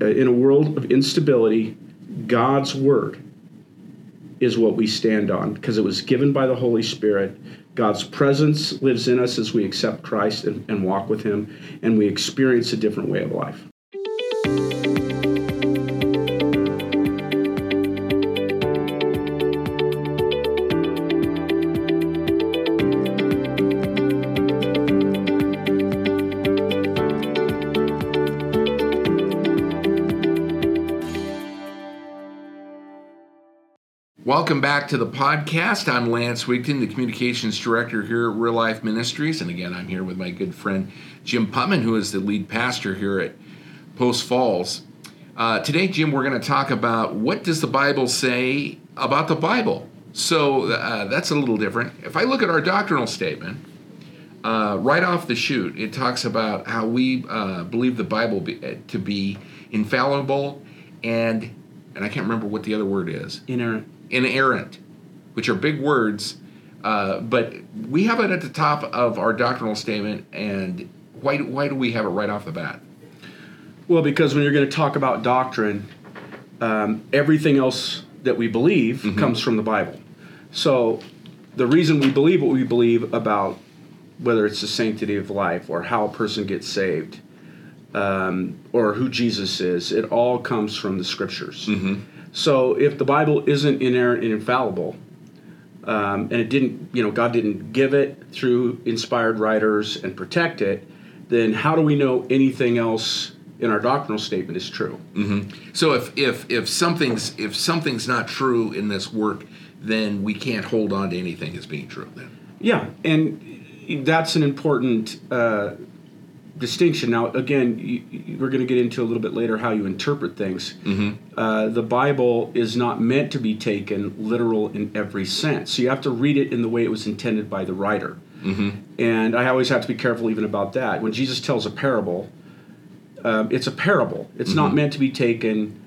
uh, in a world of instability, God's word is what we stand on because it was given by the Holy Spirit. God's presence lives in us as we accept Christ and, and walk with Him, and we experience a different way of life. Welcome back to the podcast. I'm Lance Wigton, the communications director here at Real Life Ministries. And again, I'm here with my good friend Jim Putman, who is the lead pastor here at Post Falls. Uh, today, Jim, we're going to talk about what does the Bible say about the Bible. So uh, that's a little different. If I look at our doctrinal statement, uh, right off the shoot, it talks about how we uh, believe the Bible be, to be infallible and and I can't remember what the other word is. Inerrant inerrant, which are big words, uh, but we have it at the top of our doctrinal statement. And why do, why do we have it right off the bat? Well, because when you're going to talk about doctrine, um, everything else that we believe mm-hmm. comes from the Bible. So the reason we believe what we believe about whether it's the sanctity of life or how a person gets saved um, or who Jesus is, it all comes from the scriptures. Mm-hmm. So if the Bible isn't inerrant and infallible, um, and it didn't, you know, God didn't give it through inspired writers and protect it, then how do we know anything else in our doctrinal statement is true? Mm-hmm. So if if if something's if something's not true in this work, then we can't hold on to anything as being true. Then yeah, and that's an important uh, distinction. Now, again, you, we're going to get into a little bit later how you interpret things. Mm-hmm. Uh, the Bible is not meant to be taken literal in every sense. So you have to read it in the way it was intended by the writer. Mm-hmm. And I always have to be careful even about that. When Jesus tells a parable, um, it's a parable. It's mm-hmm. not meant to be taken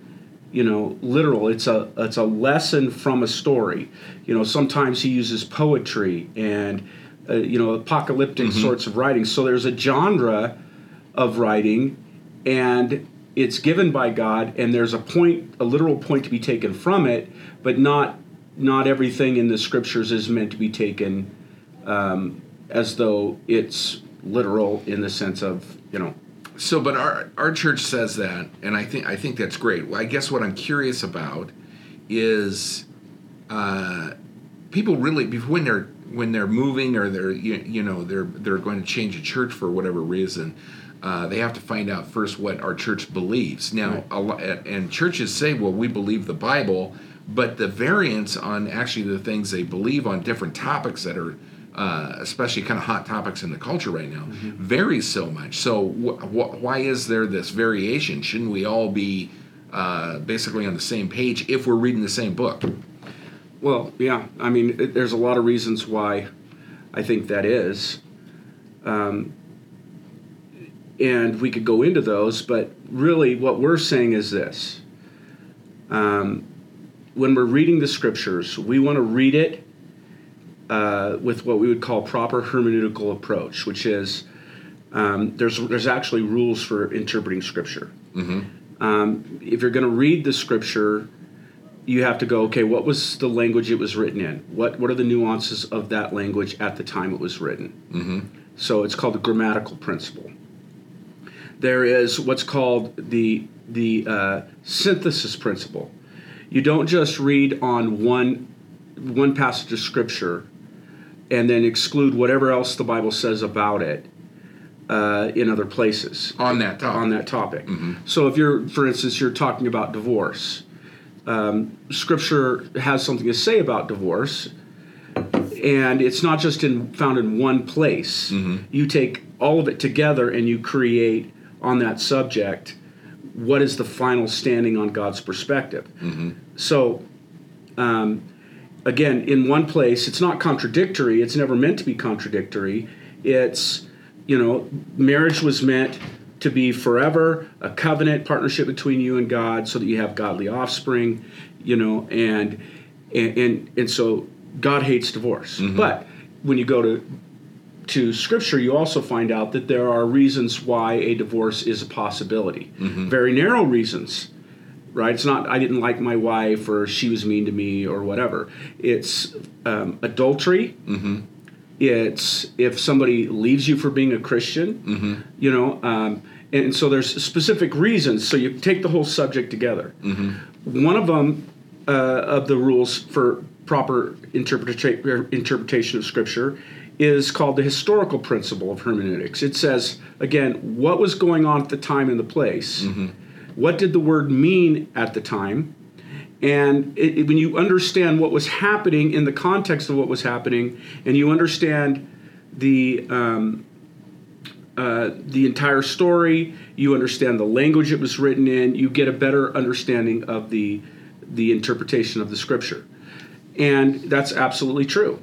you know literal it's a it's a lesson from a story you know sometimes he uses poetry and uh, you know apocalyptic mm-hmm. sorts of writing so there's a genre of writing, and it's given by God, and there's a point, a literal point to be taken from it, but not not everything in the scriptures is meant to be taken um, as though it's literal in the sense of you know. So, but our our church says that, and I think I think that's great. Well, I guess what I'm curious about is uh, people really when they're when they're moving or they're you, you know they're they're going to change a church for whatever reason uh, they have to find out first what our church believes. Now, right. and churches say, well, we believe the Bible, but the variance on actually the things they believe on different topics that are, uh, especially kind of hot topics in the culture right now, mm-hmm. varies so much. So, wh- wh- why is there this variation? Shouldn't we all be uh, basically on the same page if we're reading the same book? Well, yeah. I mean, it, there's a lot of reasons why I think that is. Um, and we could go into those, but really what we're saying is this. Um, when we're reading the scriptures, we want to read it uh, with what we would call proper hermeneutical approach, which is um, there's there's actually rules for interpreting scripture. Mm-hmm. Um, if you're going to read the scripture, you have to go, okay, what was the language it was written in? What what are the nuances of that language at the time it was written? Mm-hmm. So it's called the grammatical principle there is what's called the the uh, synthesis principle. You don't just read on one one passage of scripture and then exclude whatever else the Bible says about it uh, in other places on that topic. on that topic. Mm-hmm. So if you're, for instance, you're talking about divorce, um, Scripture has something to say about divorce, and it's not just in found in one place. Mm-hmm. You take all of it together and you create on that subject, what is the final standing on God's perspective? Mm-hmm. So, um, again, in one place, it's not contradictory. It's never meant to be contradictory. It's, you know, marriage was meant to be forever, a covenant partnership between you and God, so that you have godly offspring, you know, and and and, and so God hates divorce. Mm-hmm. But when you go to to Scripture, you also find out that there are reasons why a divorce is a possibility. Very narrow reasons, right? It's not I didn't like my wife or she was mean to me or whatever. It's um, adultery. It's if somebody leaves you for being a Christian, you know. Um, and so there's specific reasons. So you take the whole subject together. One of them uh, of the rules for proper interpreta- interpretation of Scripture is called the historical principle of hermeneutics. It says, again, what was going on at the time and the place, what did the word mean at the time, and it, it- when you understand what was happening in the context of what was happening, and you understand the um, uh, the entire story, you understand the language it was written in, you get a better understanding of the the interpretation of the scripture, and that's absolutely true.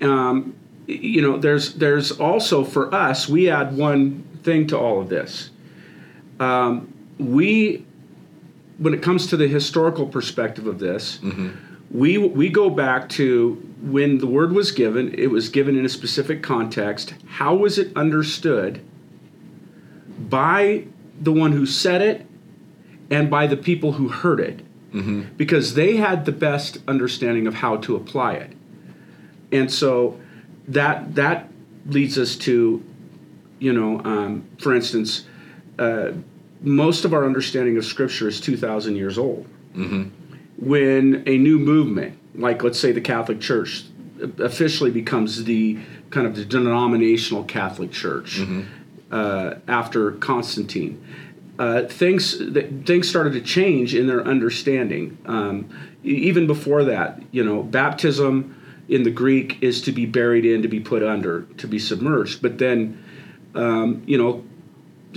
Um, y- you know, there's there's also for us, we add one thing to all of this. Um, we, when it comes to the historical perspective of this, we we go back to when the word was given. It was given in a specific context. How was it understood by the one who said it and by the people who heard it? Because they had the best understanding of how to apply it, and so that that leads us to, you know, um, for instance, uh, most of our understanding of Scripture is two thousand years old. When a new movement, like let's say the Catholic Church, officially becomes the kind of the denominational Catholic Church uh, after Constantine, uh, things th- things started to change in their understanding. Um, even before that, you know, baptism in the Greek is to be buried in, to be put under, to be submerged. But then, um, you know,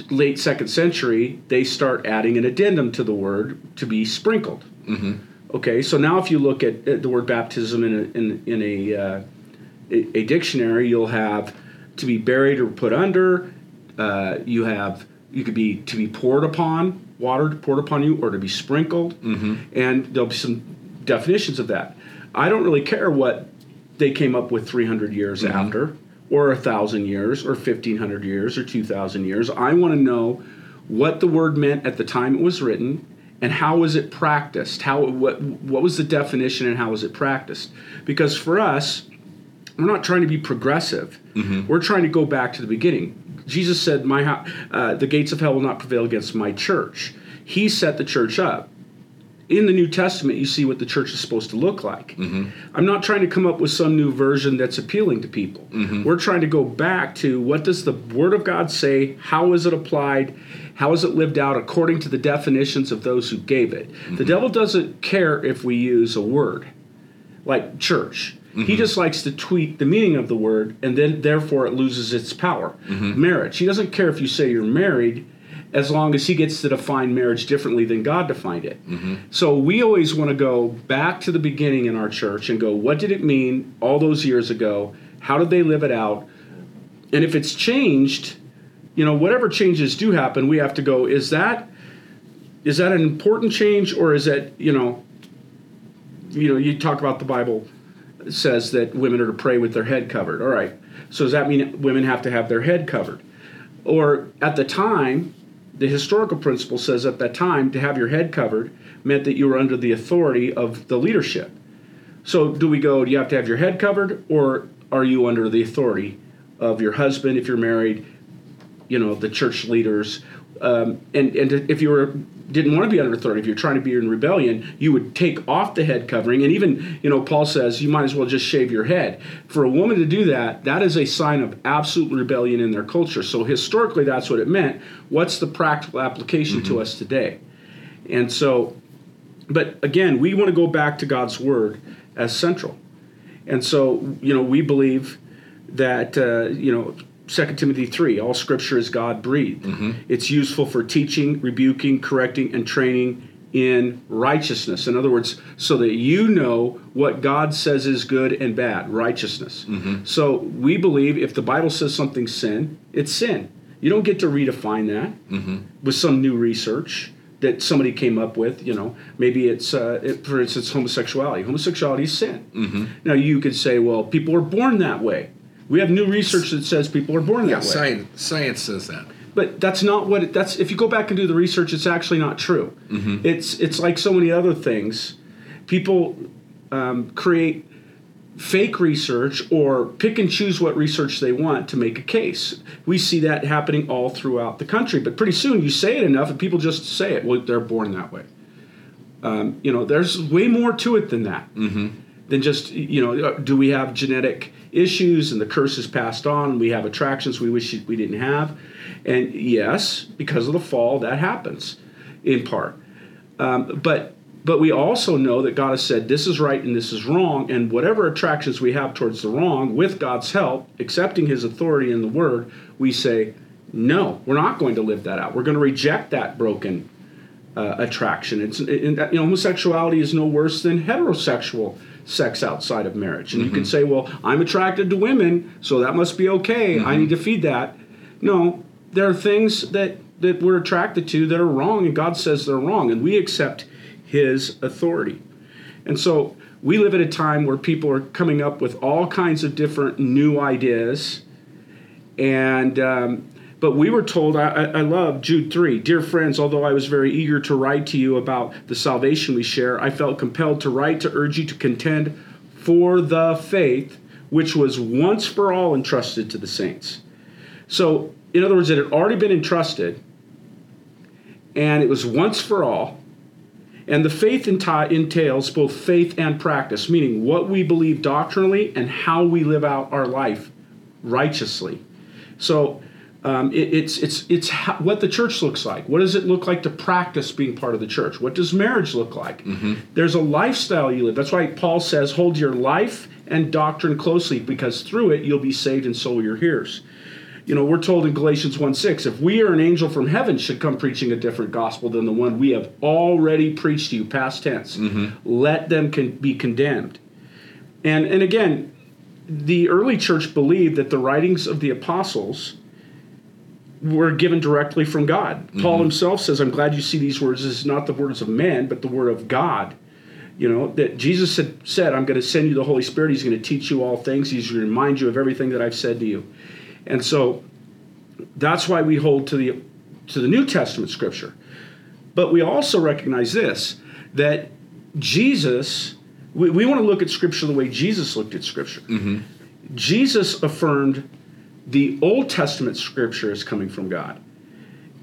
late second century, they start adding an addendum to the word to be sprinkled. Okay, so now if you look at, at the word baptism in a, in, in a, uh, a, dictionary, you'll have to be buried or put under. Uh, you have you could be to be poured upon, water poured upon you, or to be sprinkled, and there'll be some definitions of that. I don't really care what they came up with 300 years after, or a thousand years, or 1500 years, or 2000 years. I want to know what the word meant at the time it was written and how was it practiced? How what what was the definition and how was it practiced? Because for us we're not trying to be progressive. We're trying to go back to the beginning. Jesus said my uh, the gates of hell will not prevail against my church. He set the church up in the New Testament, you see what the church is supposed to look like. Mm-hmm. I'm not trying to come up with some new version that's appealing to people. Mm-hmm. We're trying to go back to what does the Word of God say? How is it applied? How is it lived out according to the definitions of those who gave it? The mm-hmm. devil doesn't care if we use a word like church. He just likes to tweak the meaning of the word, and then therefore it loses its power. Marriage. He doesn't care if you say you're married, as long as he gets to define marriage differently than God defined it. Mm-hmm. So we always want to go back to the beginning in our church and go, what did it mean all those years ago? How did they live it out? And if it's changed, you know, whatever changes do happen, we have to go, is that is that an important change or is that, you know, you know, you talk about the Bible says that women are to pray with their head covered. All right. So does that mean women have to have their head covered? Or at the time, the historical principle says at that time to have your head covered meant that you were under the authority of the leadership. So do we go, do you have to have your head covered or are you under the authority of your husband if you're married, you know, the church leaders? Um, and, and if you were didn't want to be under authority, if you're trying to be in rebellion, you would take off the head covering. And even, you know, Paul says you might as well just shave your head. For a woman to do that, that is a sign of absolute rebellion in their culture. So historically, that's what it meant. What's the practical application to us today? And so, but again, we want to go back to God's word as central. And so, you know, we believe that, uh, you know, 2 Timothy 3, all scripture is God breathed. Mm-hmm. It's useful for teaching, rebuking, correcting, and training in righteousness. In other words, so that you know what God says is good and bad, righteousness. Mm-hmm. So we believe if the Bible says something's sin, it's sin. You don't get to redefine that mm-hmm. with some new research that somebody came up with. You know, maybe it's, uh, it, for instance, homosexuality. Homosexuality is sin. Now you could say, well, people are born that way. We have new research that says people are born Yeah, that way. science, science says that. But that's not what it, that's. If you go back and do the research, it's actually not true. Mm-hmm. It's it's like so many other things. People um, create fake research or pick and choose what research they want to make a case. We see that happening all throughout the country. But pretty soon, you say it enough, and people just say it. Well, they're born that way. Um, you know, there's way more to it than that. Mm-hmm. Than just you know, uh, do we have genetic issues and the curse is passed on? We have attractions we wish we didn't have, and yes, because of the fall, that happens, in part. Um, but but we also know that God has said this is right and this is wrong, and whatever attractions we have towards the wrong, with God's help, accepting His authority in the Word, we say, no, we're not going to live that out. We're going to reject that broken uh, attraction. It's it, you know homosexuality is no worse than heterosexual sex outside of marriage. And you can say, well, I'm attracted to women, so that must be okay. I need to feed that. No, there are things that that we're attracted to that are wrong, and God says they're wrong, and we accept His authority. And so we live at a time where people are coming up with all kinds of different new ideas, and um, but we were told, I, I love Jude 3. Dear friends, although I was very eager to write to you about the salvation we share, I felt compelled to write to urge you to contend for the faith which was once for all entrusted to the saints. So, in other words, it had already been entrusted, and it was once for all. And the faith entails both faith and practice, meaning what we believe doctrinally and how we live out our life righteously. So, um, it, it's it's it's how, what the church looks like. What does it look like to practice being part of the church? What does marriage look like? There's a lifestyle you live. That's why Paul says, "Hold your life and doctrine closely, because through it you'll be saved, and so will your hearers." You know, we're told in Galatians 1 6, if we or an angel from heaven should come preaching a different gospel than the one we have already preached to you, past tense, let them con- be condemned. And, and again, the early church believed that the writings of the apostles were given directly from God. Paul mm-hmm. himself says, I'm glad you see these words as not the words of man, but the word of God. You know, that Jesus had said, I'm going to send you the Holy Spirit. He's going to teach you all things. He's going to remind you of everything that I've said to you. And so that's why we hold to the to the New Testament scripture. But we also recognize this that Jesus, we, we want to look at scripture the way Jesus looked at scripture. Mm-hmm. Jesus affirmed the Old Testament scripture is coming from God.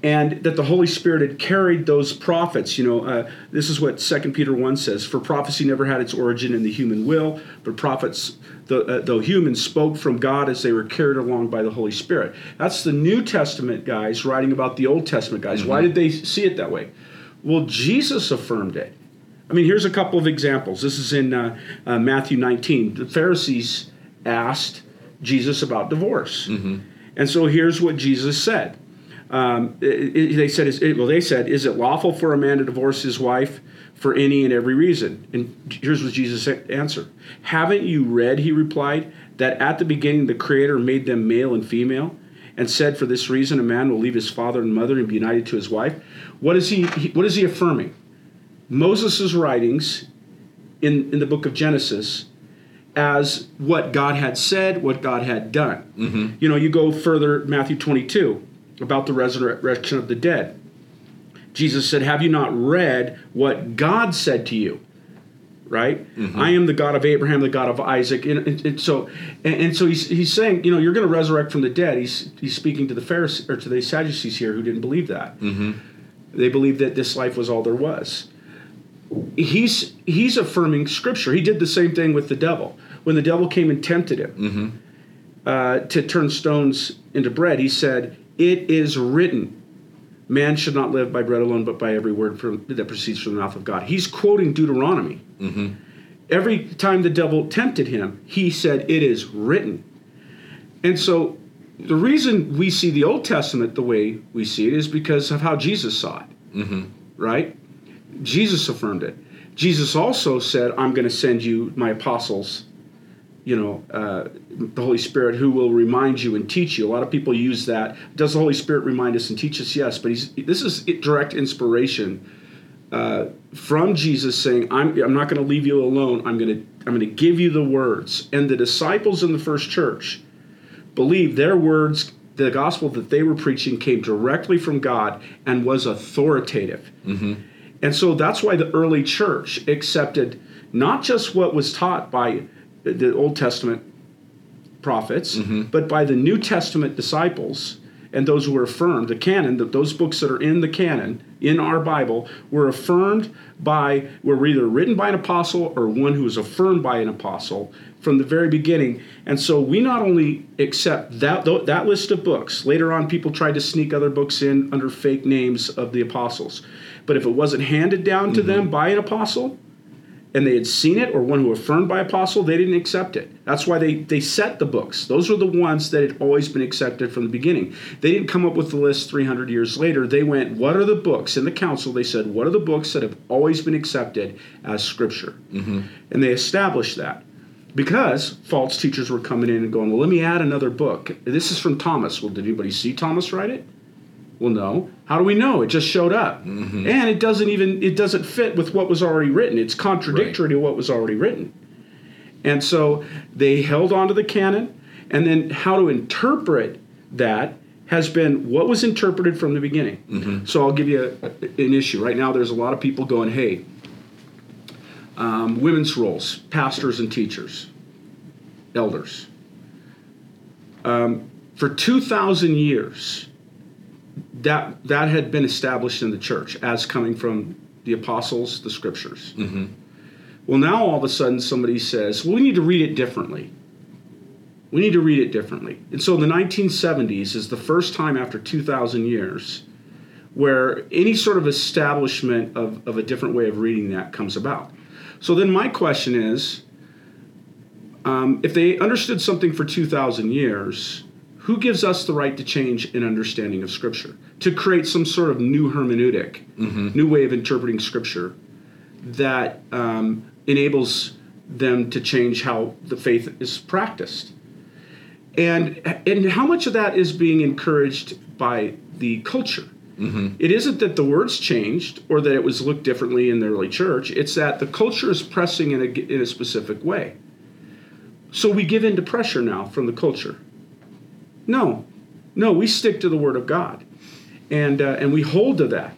And that the Holy Spirit had carried those prophets. You know, uh, this is what 2 Peter 1 says For prophecy never had its origin in the human will, but prophets, though, uh, though humans, spoke from God as they were carried along by the Holy Spirit. That's the New Testament guys writing about the Old Testament guys. Why did they see it that way? Well, Jesus affirmed it. I mean, here's a couple of examples. This is in uh, uh, Matthew 19. The Pharisees asked Jesus about divorce. And so here's what Jesus said. Um, it- it- they said, is, it- well, they said, is it lawful for a man to divorce his wife for any and every reason? And here's what Jesus answered. Haven't you read, he replied, that at the beginning the Creator made them male and female? And said, for this reason, a man will leave his father and mother and be united to his wife. What is he? he- What is he affirming? Moses' writings in, in the book of Genesis as what God had said, what God had done. Mm-hmm. You know, you go further, Matthew 22, about the resurrection of the dead. Jesus said, Have you not read what God said to you? Right? Mm-hmm. I am the God of Abraham, the God of Isaac. And, and- and so, and, and so he's, he's saying, you know, you're going to resurrect from the dead. He's, he's speaking to the Pharisees or to the Sadducees here who didn't believe that. Mm-hmm. They believed that this life was all there was he's he's affirming scripture. He did the same thing with the devil. When the devil came and tempted him mm-hmm. uh, to turn stones into bread, he said, "It is written, man should not live by bread alone, but by every word from, that proceeds from the mouth of God." He's quoting Deuteronomy. Mm-hmm. Every time the devil tempted him, he said, "It is written." And so, the reason we see the Old Testament the way we see it is because of how Jesus saw it. Mm-hmm. Right? Jesus affirmed it. Jesus also said, I'm going to send you my apostles, you know, uh, the Holy Spirit who will remind you and teach you. A lot of people use that. Does the Holy Spirit remind us and teach us? Yes, but he's, this is direct inspiration uh, from Jesus saying, I'm, I'm not going to leave you alone. I'm going to I'm going to give you the words. And the disciples in the first church believed their words, the gospel that they were preaching, came directly from God and was authoritative. And so that's why the early church accepted not just what was taught by the Old Testament prophets, mm-hmm. but by the New Testament disciples and those who were affirmed. The canon, that those books that are in the canon in our Bible, were affirmed by were either written by an apostle or one who was affirmed by an apostle from the very beginning. And so we not only accept that that list of books. Later on, people tried to sneak other books in under fake names of the apostles, but if it wasn't handed down to mm-hmm. them by an apostle, and they had seen it or one who affirmed by apostle they didn't accept it. That's why they they set the books. Those are the ones that had always been accepted from the beginning. They didn't come up with the list 300 years later. They went what are the books? In the council they said what are the books that have always been accepted as scripture? Mm-hmm. And they established that. Because false teachers were coming in and going well let me add another book. This is from thomas. Well did anybody see thomas write it well, no. How do we know? It just showed up, and it doesn't even it doesn't fit with what was already written. It's contradictory to what was already written, and so they held on to the canon, and then how to interpret that has been what was interpreted from the beginning. So I'll give you a, an issue right now. There's a lot of people going, "Hey, um, women's roles, pastors and teachers, elders." Um, for two thousand years that that had been established in the church as coming from the apostles, the scriptures. Well, now all of a sudden somebody says, "Well, we need to read it differently." We need to read it differently. And so the 1970s is the first time after 2,000 years where any sort of establishment of, of a different way of reading that comes about. So then my question is um, if they understood something for 2,000 years, who gives us the right to change an understanding of Scripture? To create some sort of new hermeneutic, new way of interpreting Scripture that um, enables them to change how the faith is practiced. And, and how much of that is being encouraged by the culture? It isn't that the words changed or that it was looked differently in the early church. It's that the culture is pressing in a, in a specific way. So we give in to pressure now from the culture. No, no, we stick to the Word of God, and uh, and we hold to that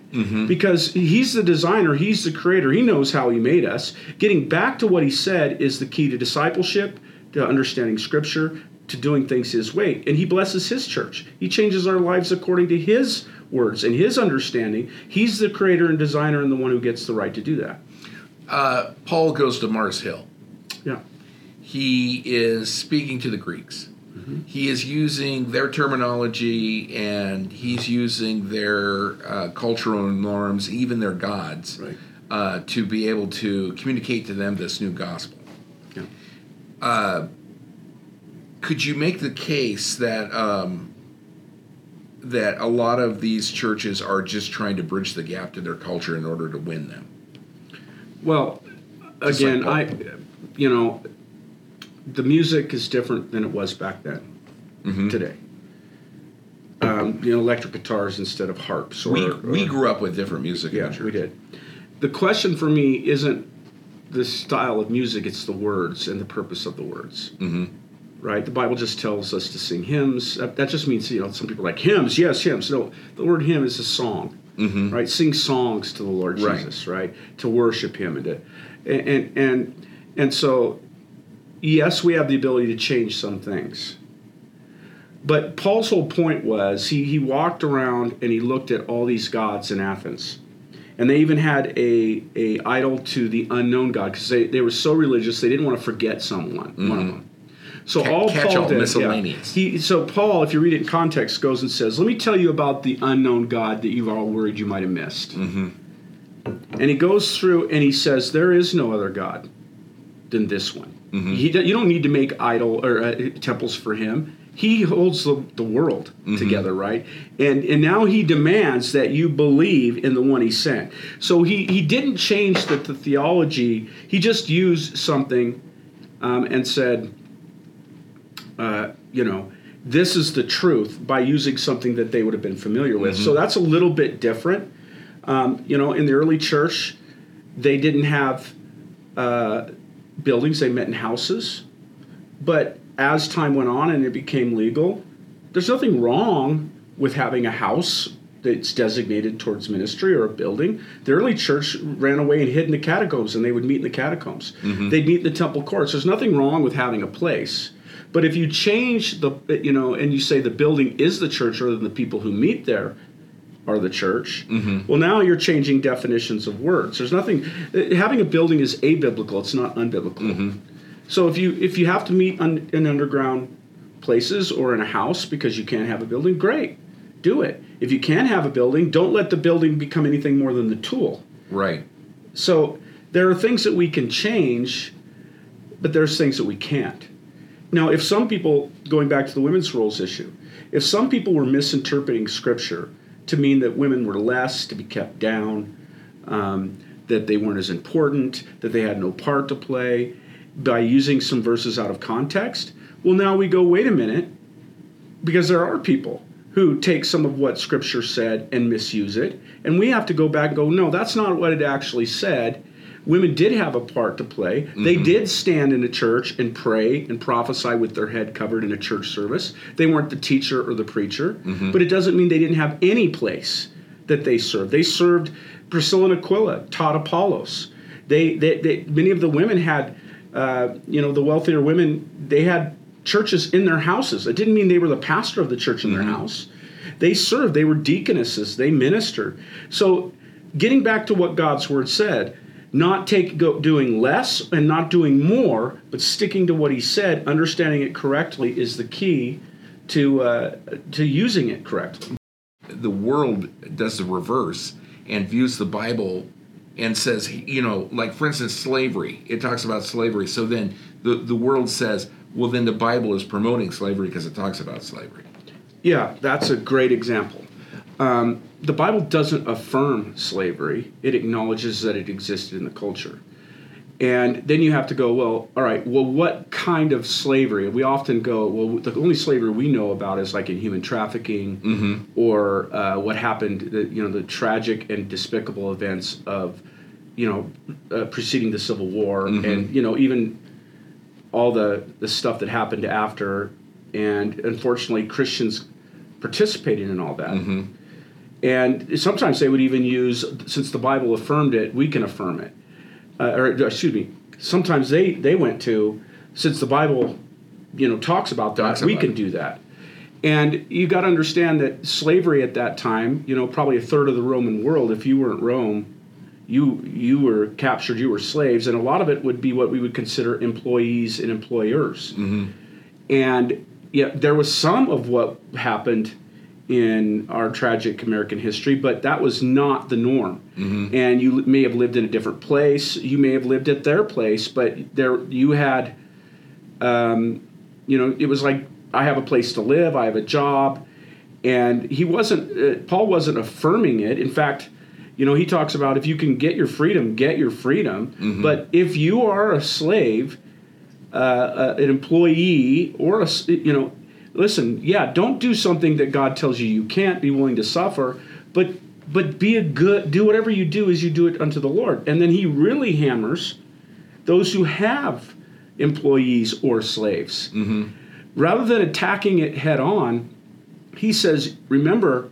because He's the designer, He's the creator, He knows how He made us. Getting back to what He said is the key to discipleship, to understanding Scripture, to doing things His way, and He blesses His church. He changes our lives according to His words and His understanding. He's the creator and designer, and the one who gets the right to do that. Uh, Paul goes to Mars Hill. Yeah. He is speaking to the Greeks. He is using their terminology and he's using their uh, cultural norms, even their gods, Right. uh, to be able to communicate to them this new gospel. Yeah. Could you make the case that um, that a lot of these churches are just trying to bridge the gap to their culture in order to win them? Well, Just again, like I, you know, the music is different than it was back then. Today, um, you know, electric guitars instead of harps. Or, We, or- we grew up with different music. in yeah, we did. The question for me isn't the style of music; it's the words and the purpose of the words. Mhm. Right? The Bible just tells us to sing hymns. That, just means you know some people like hymns. Yes, hymns. No, the word hymn is a song. Right? Sing songs to the Lord Right. Jesus. Right? To worship Him and to and and and, and so yes, we have the ability to change some things. But Paul's whole point was he, he walked around and he looked at all these gods in Athens. And they even had a, a idol to the unknown God because they, they were so religious they didn't want to forget someone, one of them. So Ca- all catch Paul all, did, yeah. miscellaneous. he so Paul, if you read it in context, goes and says, "Let me tell you about the unknown God that you've all worried you might have missed." Mm-hmm. And he goes through and he says, "There is no other God than this one. Mm-hmm. He, you don't need to make idol or uh, temples for him. He holds the, the world Mm-hmm. together, right? And and now he demands that you believe in the one he sent. So he he didn't change the, the theology. He just used something um, and said, uh, you know, this is the truth by using something that they would have been familiar with. So that's a little bit different. Um, you know, in the early church, they didn't have uh, buildings; they met in houses. But as time went on and it became legal, there's nothing wrong with having a house that's designated towards ministry or a building. The early church ran away and hid in the catacombs, and they would meet in the catacombs. Mm-hmm. They'd meet in the temple courts. There's nothing wrong with having a place. But if you change the, you know, and you say the building is the church rather than the people who meet there are the church, mm-hmm. well, now you're changing definitions of words. There's nothing, uh, having a building is abiblical, it's not unbiblical. Mm-hmm. So if you if you have to meet un, in underground places or in a house because you can't have a building, great, do it. If you can have a building, don't let the building become anything more than the tool. Right. So there are things that we can change, but there's things that we can't. Now, if some people, going back to the women's roles issue, if some people were misinterpreting scripture to mean that women were less to be kept down, um, that they weren't as important, that they had no part to play, by using some verses out of context, well, now we go, wait a minute, because there are people who take some of what scripture said and misuse it and we have to go back and go no that's not what it actually said women did have a part to play. They mm-hmm. did stand in a church and pray and prophesy with their head covered in a church service. They weren't the teacher or the preacher mm-hmm. but it doesn't mean they didn't have any place that they served. They served priscilla and aquila taught apollos. They, they, they many of the women had uh, you know the wealthier women they had churches in their houses. It didn't mean they were the pastor of the church in their mm-hmm. house. They served, they were deaconesses, they ministered. So, getting back to what God's word said, not take go, doing less and not doing more, but sticking to what He said, understanding it correctly is the key to uh, to using it correctly. The world does the reverse and views the Bible and says, you know, like for instance, slavery. It talks about slavery. So then the, the world says, well, then the Bible is promoting slavery because it talks about slavery. Yeah, that's a great example. Um, the Bible doesn't affirm slavery, it acknowledges that it existed in the culture. And then you have to go, well, all right, well, what kind of slavery? We often go, well, the only slavery we know about is like in human trafficking or uh, what happened, the, you know, the tragic and despicable events of, you know, uh, preceding the Civil War and, you know, even all the, the stuff that happened after. And unfortunately, Christians participated in all that. And sometimes they would even use, since the Bible affirmed it, we can affirm it. Uh, or excuse me, sometimes they, they went to, since the Bible, you know, talks about that, Talks we about can it. do that. And you got to understand that slavery at that time, you know, probably a third of the Roman world, if you weren't Rome, you you were captured, you were slaves, and a lot of it would be what we would consider employees and employers. And yeah, there was some of what happened in our tragic American history, but that was not the norm. And you may have lived in a different place. You may have lived at their place, but there you had, um, you know, it was like I have a place to live, I have a job, and he wasn't. Uh, Paul wasn't affirming it. In fact. You know, he talks about if you can get your freedom, get your freedom. But if you are a slave, uh, uh, an employee or a you know listen yeah don't do something that god tells you you can't be willing to suffer but but be a good do whatever you do as you do it unto the lord. And then he really hammers those who have employees or slaves. Mm-hmm. Rather than attacking it head on he says remember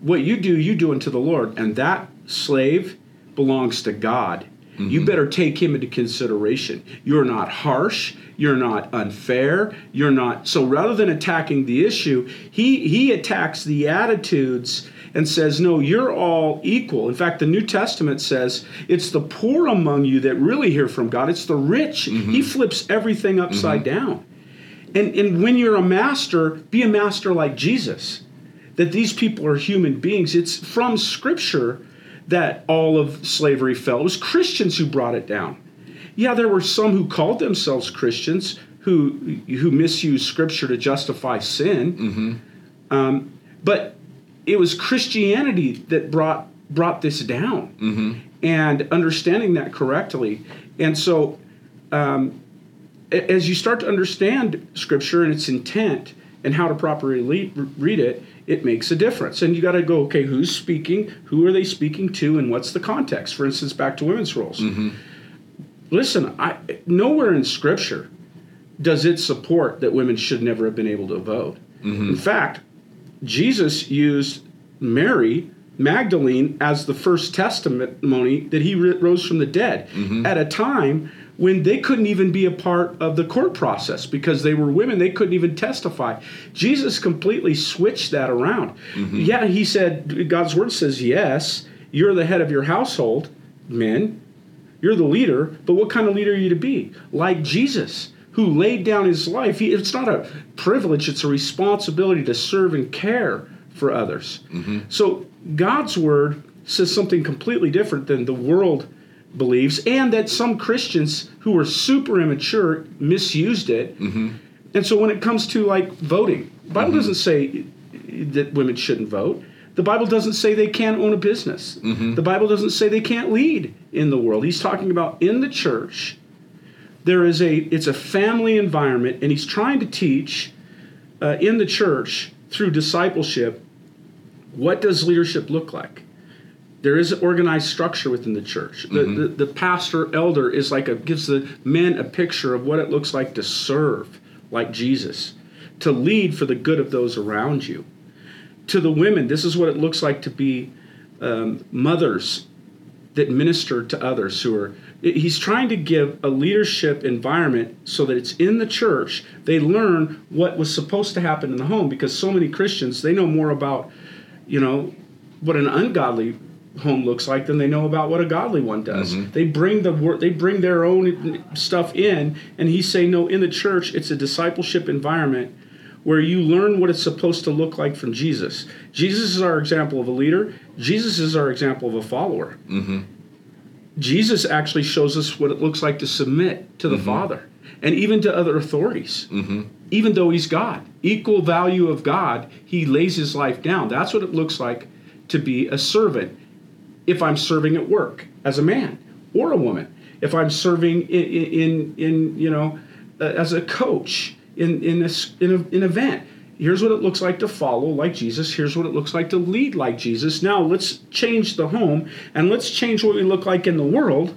what you do you do unto the lord and that slave belongs to god you mm-hmm. better take him into consideration. You're not harsh. You're not unfair. You're not so rather than attacking the issue he he attacks the attitudes and says no you're all equal. In fact the new testament says it's the poor among you that really hear from god. It's the rich. Mm-hmm. He flips everything upside mm-hmm. down. And, and when you're a master, be a master like Jesus. That these people are human beings. It's from Scripture that all of slavery fell. It was Christians who brought it down. Yeah, there were some who called themselves Christians who who misused Scripture to justify sin. Um, but it was Christianity that brought brought this down, and understanding that correctly. And so, um, as you start to understand Scripture and its intent and how to properly read it, it makes a difference. And you got to go, okay, who's speaking? Who are they speaking to? And what's the context? For instance, back to women's roles. Mm-hmm. Listen, I nowhere in Scripture does it support that women should never have been able to vote. Mm-hmm. In fact, Jesus used Mary Magdalene as the first testimony that he rose from the dead mm-hmm. at a time when they couldn't even be a part of the court process because they were women they couldn't even testify. Jesus completely switched that around. Mm-hmm. Yeah he said god's word says yes you're the head of your household men. You're the leader but what kind of leader are you to be? Like jesus who laid down his life. He, it's not a privilege it's a responsibility to serve and care for others. Mm-hmm. So god's word says something completely different than the world believes, and that some Christians who were super immature misused it. Mm-hmm. And so when it comes to like voting, the Bible mm-hmm. doesn't say that women shouldn't vote. The Bible doesn't say they can't own a business. Mm-hmm. The Bible doesn't say they can't lead in the world. He's talking about in the church. There is a it's a family environment, and he's trying to teach uh, in the church through discipleship. What does leadership look like? There is an organized structure within the church. The, the, the pastor elder is like a gives the men a picture of what it looks like to serve like Jesus, to lead for the good of those around you. To the women, this is what it looks like to be um, mothers that minister to others who are. He's trying to give a leadership environment so that it's in the church. They learn what was supposed to happen in the home because so many Christians they know more about, you know, what an ungodly home looks like than they know about what a godly one does. Mm-hmm. They bring the word, they bring their own stuff in, and he's saying no. In the church, it's a discipleship environment where you learn what it's supposed to look like from Jesus. Jesus is our example of a leader. Jesus is our example of a follower. Mm-hmm. Jesus actually shows us what it looks like to submit to the mm-hmm. Father and even to other authorities. Even though he's God, equal value of God, he lays his life down. That's what it looks like to be a servant if I'm serving at work as a man or a woman, if I'm serving in, in, in you know, uh, as a coach in, in, this, in, a, in an event. Here's what it looks like to follow like Jesus. Here's what it looks like to lead like Jesus. Now let's change the home and let's change what we look like in the world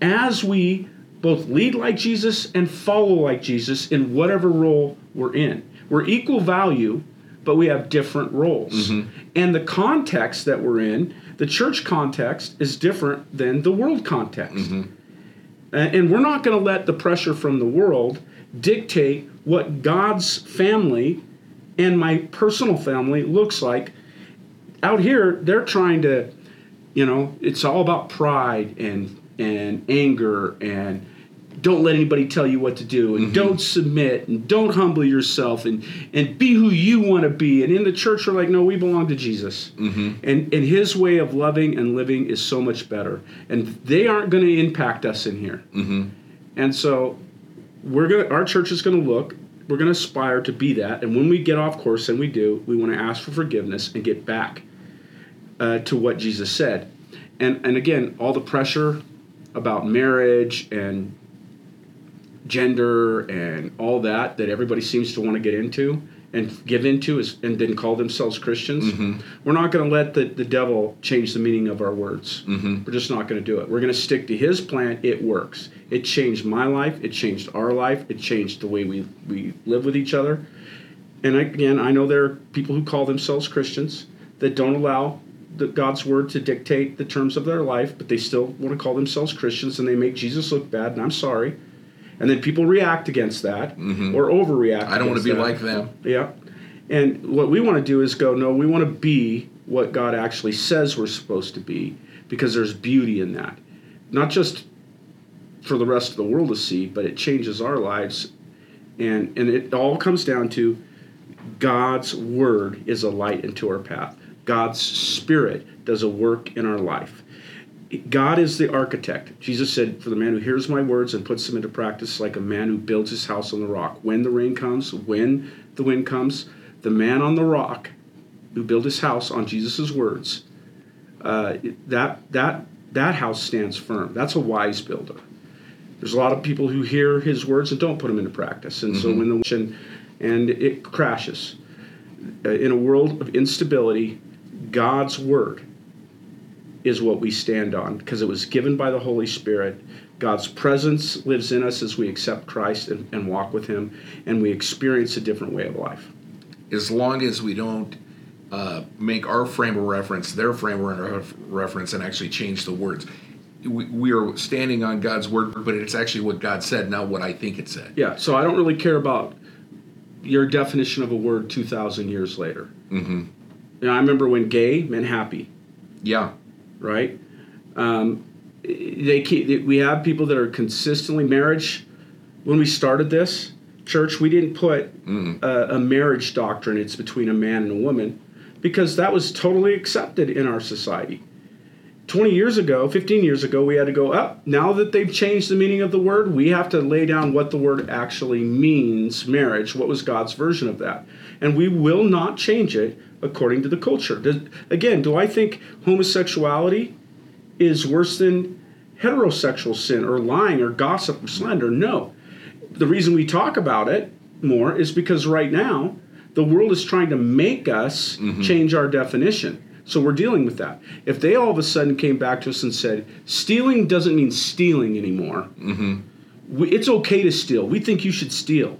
as we both lead like Jesus and follow like Jesus in whatever role we're in. We're equal value, but we have different roles. And the context that we're in, the church context, is different than the world context. Mm-hmm. A- And we're not going to let the pressure from the world dictate what God's family and my personal family looks like. Out here, they're trying to, you know, it's all about pride and and anger and don't let anybody tell you what to do and mm-hmm. don't submit and don't humble yourself and and be who you want to be. And in the church we're like no we belong to jesus. Mm-hmm. And and his way of loving and living is so much better. And they aren't going to impact us in here. Mm-hmm. And so we're gonna our church is gonna look we're gonna aspire to be that. And when we get off course and we do we want to ask for forgiveness and get back uh, to what jesus said. And and again all the pressure about marriage and gender and all that that everybody seems to want to get into and give into is, and then call themselves Christians. Mm-hmm. We're not going to let the, the devil change the meaning of our words. Mm-hmm. We're just not going to do it. We're going to stick to his plan. It works. It changed my life. It changed our life. It changed the way we, we live with each other. And again, I know there are people who call themselves Christians that don't allow the, God's word to dictate the terms of their life, but they still want to call themselves Christians and they make Jesus look bad, and I'm sorry. And then people react against that or overreact. Mm-hmm. I don't want to be that. like them. Yeah. And what we want to do is go, no, we want to be what God actually says we're supposed to be because there's beauty in that. Not just for the rest of the world to see, but it changes our lives. And and it all comes down to God's word is a light into our path. God's spirit does a work in our life. God is the architect. Jesus said, For the man who hears my words and puts them into practice, like a man who builds his house on the rock. When the rain comes, when the wind comes, the man on the rock who built his house on Jesus' words, uh, that, that, that house stands firm. That's a wise builder. There's a lot of people who hear his words and don't put them into practice. And so when the and, and it crashes. Uh, in a world of instability, God's word is what we stand on because it was given by the Holy Spirit. God's presence lives in us as we accept Christ and, and walk with Him, and we experience a different way of life. As long as we don't uh, make our frame of reference their frame of reference and actually change the words. We, we are standing on God's word, but it's actually what God said, not what I think it said. Yeah, so I don't really care about your definition of a word 2,000 years later. Mm-hmm. You know, I remember when gay meant happy. Yeah. Right? Um, they keep, we have people that are consistently marriage. When we started this church, we didn't put a, a marriage doctrine. It's between a man and a woman because that was totally accepted in our society. 20 years ago, 15 years ago, we had to go up. Now that they've changed the meaning of the word, we have to lay down what the word actually means marriage. What was God's version of that? And we will not change it according to the culture. Does, again, do I think homosexuality is worse than heterosexual sin or lying or gossip or slander? No. The reason we talk about it more is because right now, the world is trying to make us mm-hmm. change our definition. So we're dealing with that. If they all of a sudden came back to us and said, stealing doesn't mean stealing anymore, mm-hmm. we, it's okay to steal. We think you should steal.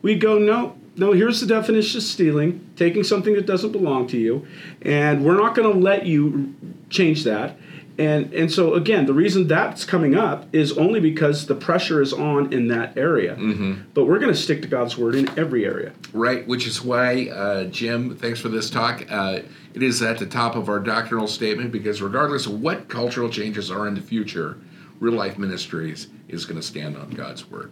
We'd go, no, no, here's the definition of stealing taking something that doesn't belong to you, and we're not going to let you change that. And, and so again, the reason that's coming up is only because the pressure is on in that area. Mm-hmm. But we're going to stick to God's word in every area. Right, which is why, uh, Jim, thanks for this talk. Uh, it is at the top of our doctrinal statement because regardless of what cultural changes are in the future, Real Life Ministries is going to stand on God's Word.